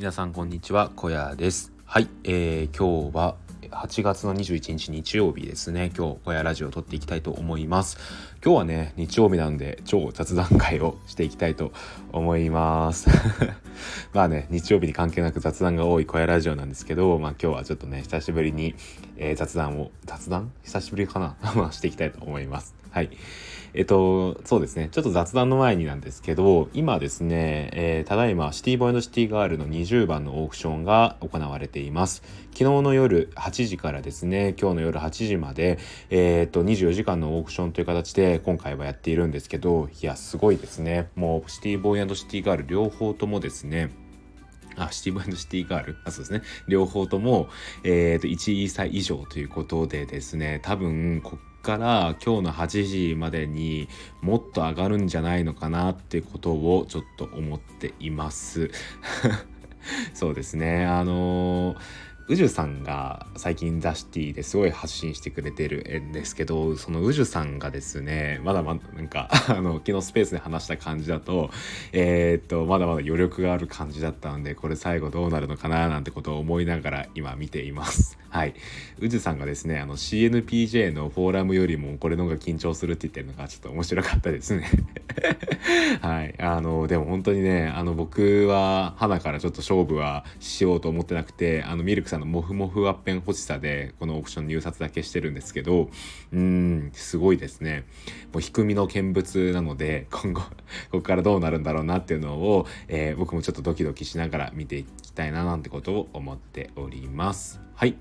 皆さんこんにちは小屋です。はい、えー、今日は8月の21日日曜日ですね。今日小屋ラジオを撮っていきたいと思います。今日はね日曜日なんで超雑談会をしていきたいと思います。まあね日曜日に関係なく雑談が多い小屋ラジオなんですけどまあ今日はちょっとね久しぶりに、えー、雑談を雑談？久しぶりかな？していきたいと思います。はいえっと、そうですね。ちょっと雑談の前になんですけど、今ですね、えー、ただいまシティボーイシティガールの20番のオークションが行われています。昨日の夜8時からですね、今日の夜8時まで、えー、っと、24時間のオークションという形で今回はやっているんですけど、いや、すごいですね。もうシティボーイシティガール両方ともですね、あ、シティボーイシティガール？あ、そうですね。両方とも、えっ、ー、と、1歳以上ということでですね、多分、こから今日の8時までにもっと上がるんじゃないのかなってことをちょっと思っています。そうですね。あのー宇治さんが最近ザ・シティですごい発信してくれてるんですけどその宇治さんがですねまだまだなんか あの昨日スペースで話した感じだとえー、っとまだまだ余力がある感じだったのでこれ最後どうなるのかななんてことを思いながら今見ています。はい。宇治さんがですねあの CNPJ のフォーラムよりもこれの方が緊張するって言ってるのがちょっと面白かったですね はい。あのでも本当にねあの僕は花からちょっと勝負はしようと思ってなくてあのミルクさんのモフモフワッペン欲しさでこのオークション入札だけしてるんですけどうんすごいですね。もう低みの見物なので今後 ここからどうなるんだろうなっていうのを、えー、僕もちょっとドキドキしながら見ていきたいななんてことを思っております。はい。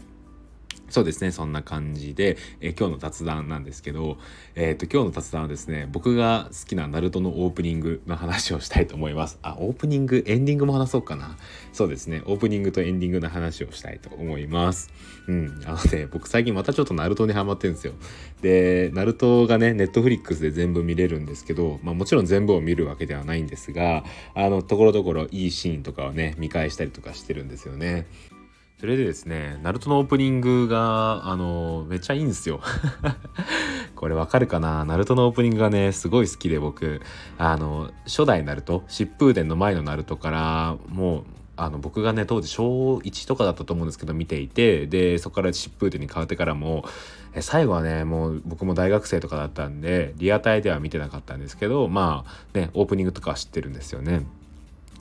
そうですね、そんな感じで、えー、今日の雑談なんですけど、えっ、ー、と、今日の雑談はですね、僕が好きなナルトのオープニングの話をしたいと思います。あ、オープニング、エンディングも話そうかな。そうですね、オープニングとエンディングの話をしたいと思います。うん、あのね、僕最近またちょっとナルトにハマってるんですよ。で、ナルトがね、ネットフリックスで全部見れるんですけど、まあもちろん全部を見るわけではないんですが、あの、ところどころいいシーンとかをね、見返したりとかしてるんですよね。それでですね、ナルトのオープニングが、あの、めっちゃいいんですよ。これわかるかな？ナルトのオープニングがね、すごい好きで僕、あの、初代ナルト、疾風伝の前のナルトから、もう、あの僕がね当時小1とかだったと思うんですけど見ていてでそこから疾風伝に変わってからもえ最後はねもう僕も大学生とかだったんでリアタイでは見てなかったんですけどまあねオープニングとかは知ってるんですよね。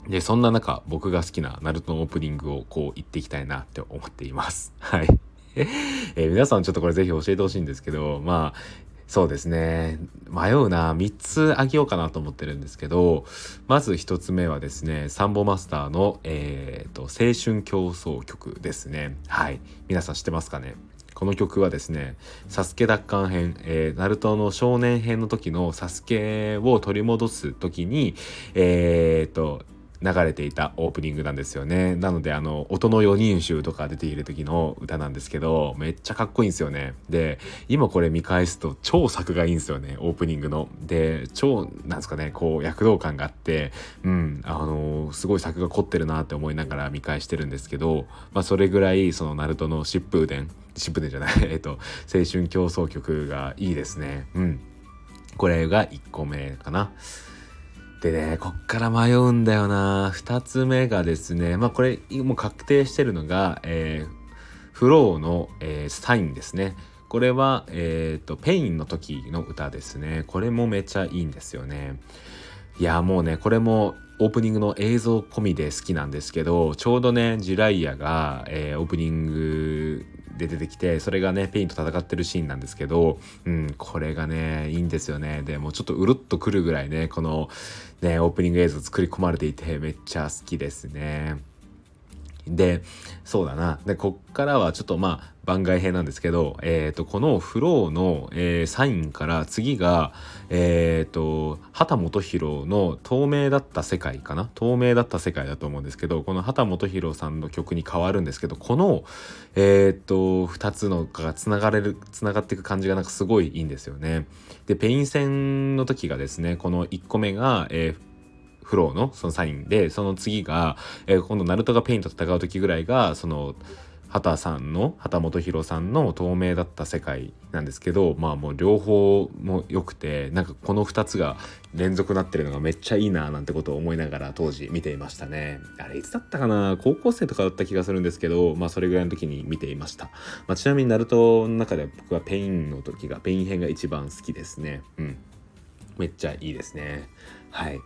で、そんな中、僕が好きなナルトのオープニングをこう言っていきたいなって思っています。はい。えー、皆さんちょっとこれぜひ教えてほしいんですけど、まあ、そうですね。迷うな。3つあげようかなと思ってるんですけど、まず1つ目はですね、サンボマスターの、えー、と、青春競争曲ですね。はい。皆さん知ってますかね？この曲はですね、サスケ奪還編、えー、ナルトの少年編の時のサスケを取り戻す時に、えー、と、流れていたオープニングなんですよね。なので、あの、音の4人集とか出ている時の歌なんですけど、めっちゃかっこいいんですよね。で、今これ見返すと超作がいいんですよね、オープニングの。で、超、なんですかね、こう、躍動感があって、うん、あのすごい作が凝ってるなって思いながら見返してるんですけど、まあ、それぐらい、その、ナルトの疾風伝、疾風伝じゃない、えっと、青春競争曲がいいですね。うん。これが1個目かな。でね、こっから迷うんだよな。二つ目がですね、まあこれもう確定してるのが、えー、FLOW の、えー、サインですね。これは、えっ、ー、と、ペインの時の歌ですね。これもめちゃいいんですよね。いや、もうね、これもオープニングの映像込みで好きなんですけど、ちょうどね、自来也が、えー、オープニングで出てきてそれがねペインと戦ってるシーンなんですけど、うん、これがねいいんですよねでもうちょっとうるっとくるぐらいねこのねオープニング映像作り込まれていてめっちゃ好きですね。で、そうだな。で、こっからはちょっとまあ番外編なんですけど、えっ、ー、と、この FLOW の、えー、サインから次が、えっ、ー、と、秦基博の透明だった世界かな？透明だった世界だと思うんですけど、この秦基博さんの曲に変わるんですけど、この、えっ、と、2つのが繋がれる、繋がっていく感じがなんかすごいいいんですよね。で、ペイン戦の時がですね、この1個目が、えーFLOW のそのサインでその次が、えー、今度ナルトがペインと戦う時ぐらいがその秦さんの秦基博さんの透明だった世界なんですけどまあもう両方も良くてなんかこの2つが連続なってるのがめっちゃいいななんてことを思いながら当時見ていましたね。あれいつだったかな？高校生とかだった気がするんですけどまあそれぐらいの時に見ていました、まあ、ちなみにナルトの中で僕はペインの時がペイン編が一番好きですね。うん。めっちゃいいですね。はい。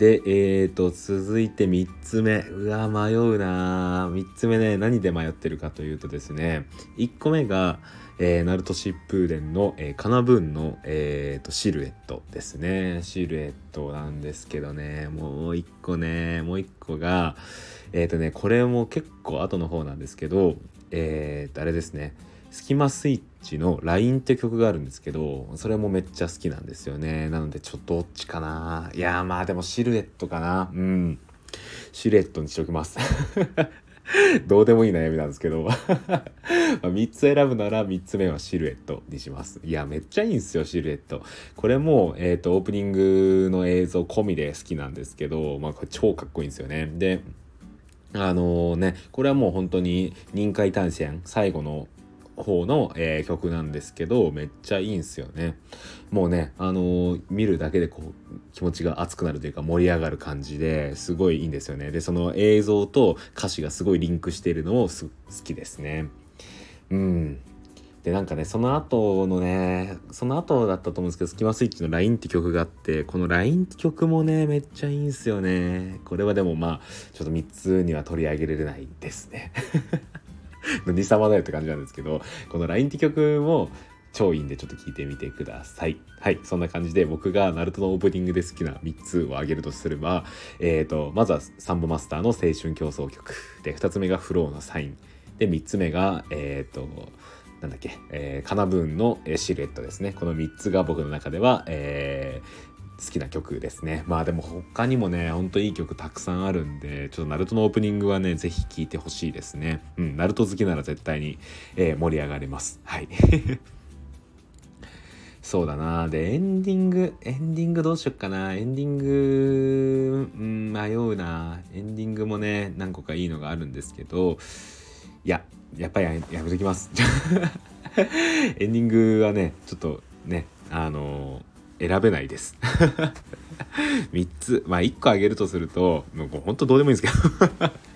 で、えーと、続いて3つ目。うわ、迷うな3つ目ね、何で迷ってるかというとですね、1個目が、えー、ナルト疾風伝の、えー、カナブーンの、えーと、シルエットですね。シルエットなんですけどね、もう1個ね、もう1個が、えっ、ー、とね、これも結構後の方なんですけど、えっ、ー、と、あれですね、スキマスイッチの LINE って曲があるんですけど、それもめっちゃ好きなんですよね。なのでちょっとどっちかな。いやまあでもシルエットかな。うん。シルエットにしておきます。どうでもいい悩みなんですけど 3つ選ぶなら3つ目はシルエットにします。いや、めっちゃいいんですよ、シルエット。これも、えっ、ー、と、オープニングの映像込みで好きなんですけど、まあ、これ超かっこいいんですよね。で、あの、ね、これはもう本当に臨海単線最後の方の、えー、曲なんですけどめっちゃいいんすよね。もうねあのー、見るだけでこう気持ちが熱くなるというか盛り上がる感じですごいいいんですよね。でその映像と歌詞がすごいリンクしているのも好きですね。うん。でなんかねその後のねその後だったと思うんですけど「スキマスイッチ」の「LINE」って曲があってこの「LINE」って曲もねめっちゃいいんすよね。これはでもまあちょっと3つには取り上げられないですね。何様だよって感じなんですけど、この LINE って曲も超いいんでちょっと聞いてみてください。はい。そんな感じで僕がナルトのオープニングで好きな3つを挙げるとすれば、えっ、ー、と、まずはサンボマスターの青春競争曲。で、2つ目がフローのサイン。で、3つ目が、えっ、ー、と、なんだっけ、えー、カナブーンのシルエットですね。この3つが僕の中では、えー、好きな曲ですね。まあでも他にもね、ほんといい曲たくさんあるんで、ちょっとナルトのオープニングはね、ぜひ聴いてほしいですね。うん、ナルト好きなら絶対に、えー、盛り上がります。はい。そうだなで、エンディング、エンディングどうしよっかな。エンディング、うん、迷うな。エンディングもね、何個かいいのがあるんですけど、いや、やっぱりややめときます。エンディングはね、ちょっとね、あの選べないです。3つ。まあ1個あげるとするともうほんとどうでもいいんですけど。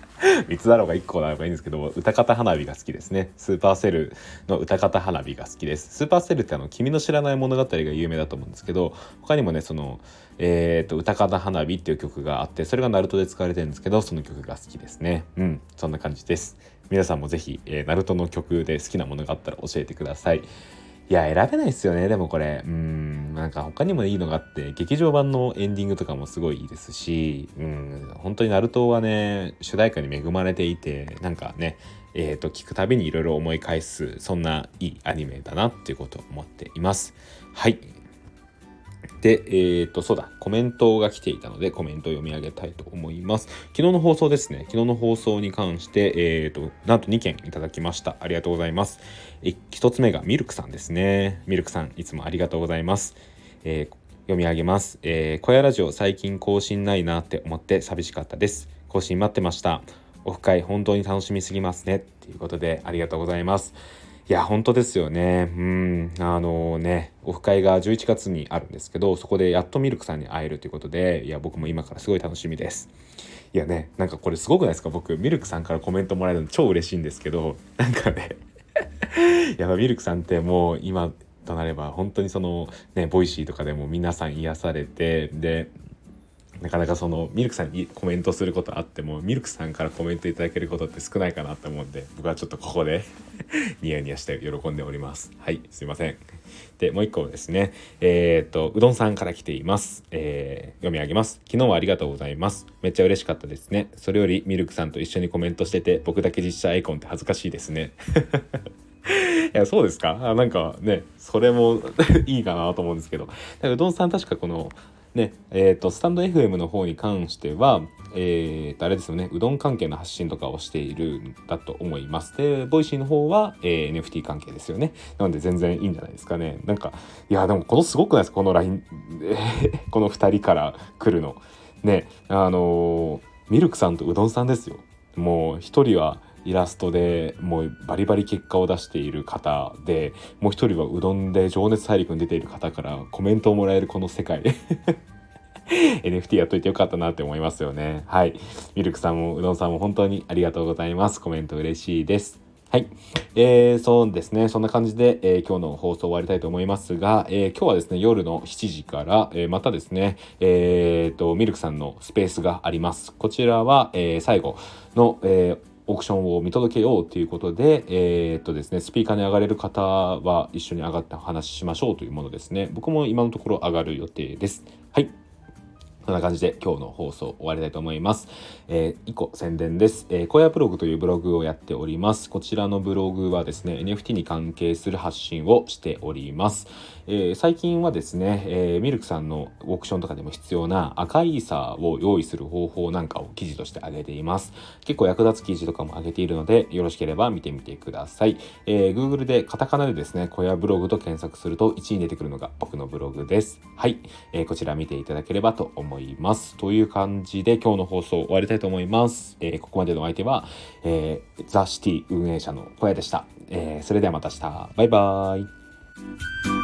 3つだろうが1個だろうがいいんですけど歌方花火が好きですね。スーパーセルの歌方花火が好きです。スーパーセルってあの君の知らない物語が有名だと思うんですけど他にもねそのえーと、歌方花火っていう曲があってそれがナルトで使われてるんですけどその曲が好きですね。うん。そんな感じです。皆さんもぜひ、えー、ナルトの曲で好きなものがあったら教えてください。いや、選べないっすよね。でもこれ。うん、なんか他にもいいのがあって、劇場版のエンディングとかもすごいいいですし、うん、本当にナルトはね、主題歌に恵まれていて、なんかね、えっ、ー、と、聞くたびにいろいろ思い返す、そんないいアニメだなっていうことを思っています。はい。で、えっ、と、そうだ、コメントが来ていたので、コメントを読み上げたいと思います。昨日の放送ですね。昨日の放送に関して、えっ、と、なんと2件いただきました。ありがとうございます。1つ目がミルクさんですね。ミルクさん、いつもありがとうございます。えー、読み上げます。えー、小屋ラジオ最近更新ないなって思って寂しかったです。更新待ってました。オフ会本当に楽しみすぎますね。ということでありがとうございます。いや、本当ですよね。うん。あのね、オフ会が11月にあるんですけど、そこでやっとミルクさんに会えるということで、いや、僕も今からすごい楽しみです。いやね、なんかこれすごくないですか？僕、ミルクさんからコメントもらえるの超嬉しいんですけど、なんかね やっぱミルクさんってもう今となれば本当にそのね、 Voicy とかでも皆さん癒されて、で、なかなかそのミルクさんにコメントすることあってもミルクさんからコメントいただけることって少ないかなと思うんで僕はちょっとここで ニヤニヤして喜んでおります。はいすいません。でもう一個ですね。えー、っとうどんさんから来ています、えー、読み上げます。昨日はありがとうございます。めっちゃ嬉しかったですね。それよりミルクさんと一緒にコメントしてて僕だけ実写アイコンって恥ずかしいですね。やそうですか？あなんかねそれも いいかなと思うんですけどうどんさん確かこので、えっ、ー、と、 stand.fm の方に関しては、えっ、ー、と、あれですよね、うどん関係の発信とかをしているんだと思います。で、 Voicy の方は、えー、NFT 関係ですよね。なので全然いいんじゃないですかね。なんか、いや、でもこのすごくないですか？この LINE、この2人から来るの。ね、あのミルクさんとうどんさんですよ。もう1人はイラストでもうバリバリ結果を出している方でもう一人はうどんで情熱大陸に出ている方からコメントをもらえるこの世界 NFT やっといてよかったなって思いますよね。はい。ミルクさんもうどんさんも本当にありがとうございます。コメント嬉しいです。はい。えー、そうですね。そんな感じで、えー、今日の放送終わりたいと思いますが、えー、今日はですね、夜の7時から、えー、またですね、えー、と、ミルクさんのスペースがあります。こちらは、えー、最後の、えー、オークションを見届けようということで、えー、っとですね、スピーカーに上がれる方は一緒に上がって話しましょうというものですね。僕も今のところ上がる予定です。はい。そんな感じで今日の放送終わりたいと思います。えー、1個宣伝です。えー、小屋ブログというブログをやっております。こちらのブログはですね、NFT に関係する発信をしております。えー、最近はですね、えー、ミルクさんのオークションとかでも必要な赤いイーサーを用意する方法なんかを記事として挙げています。結構役立つ記事とかも挙げているので、よろしければ見てみてください。えー、Google でカタカナでですね、小屋ブログと検索すると1位に出てくるのが僕のブログです。はい。えー、こちら見ていただければと思います。思いますという感じで今日の放送終わりたいと思います。えー、ここまでのお相手は、えー、ザ・シティ運営者の小屋でした。えー、それではまた明日。バイバーイ。